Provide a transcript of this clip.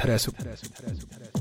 interessa.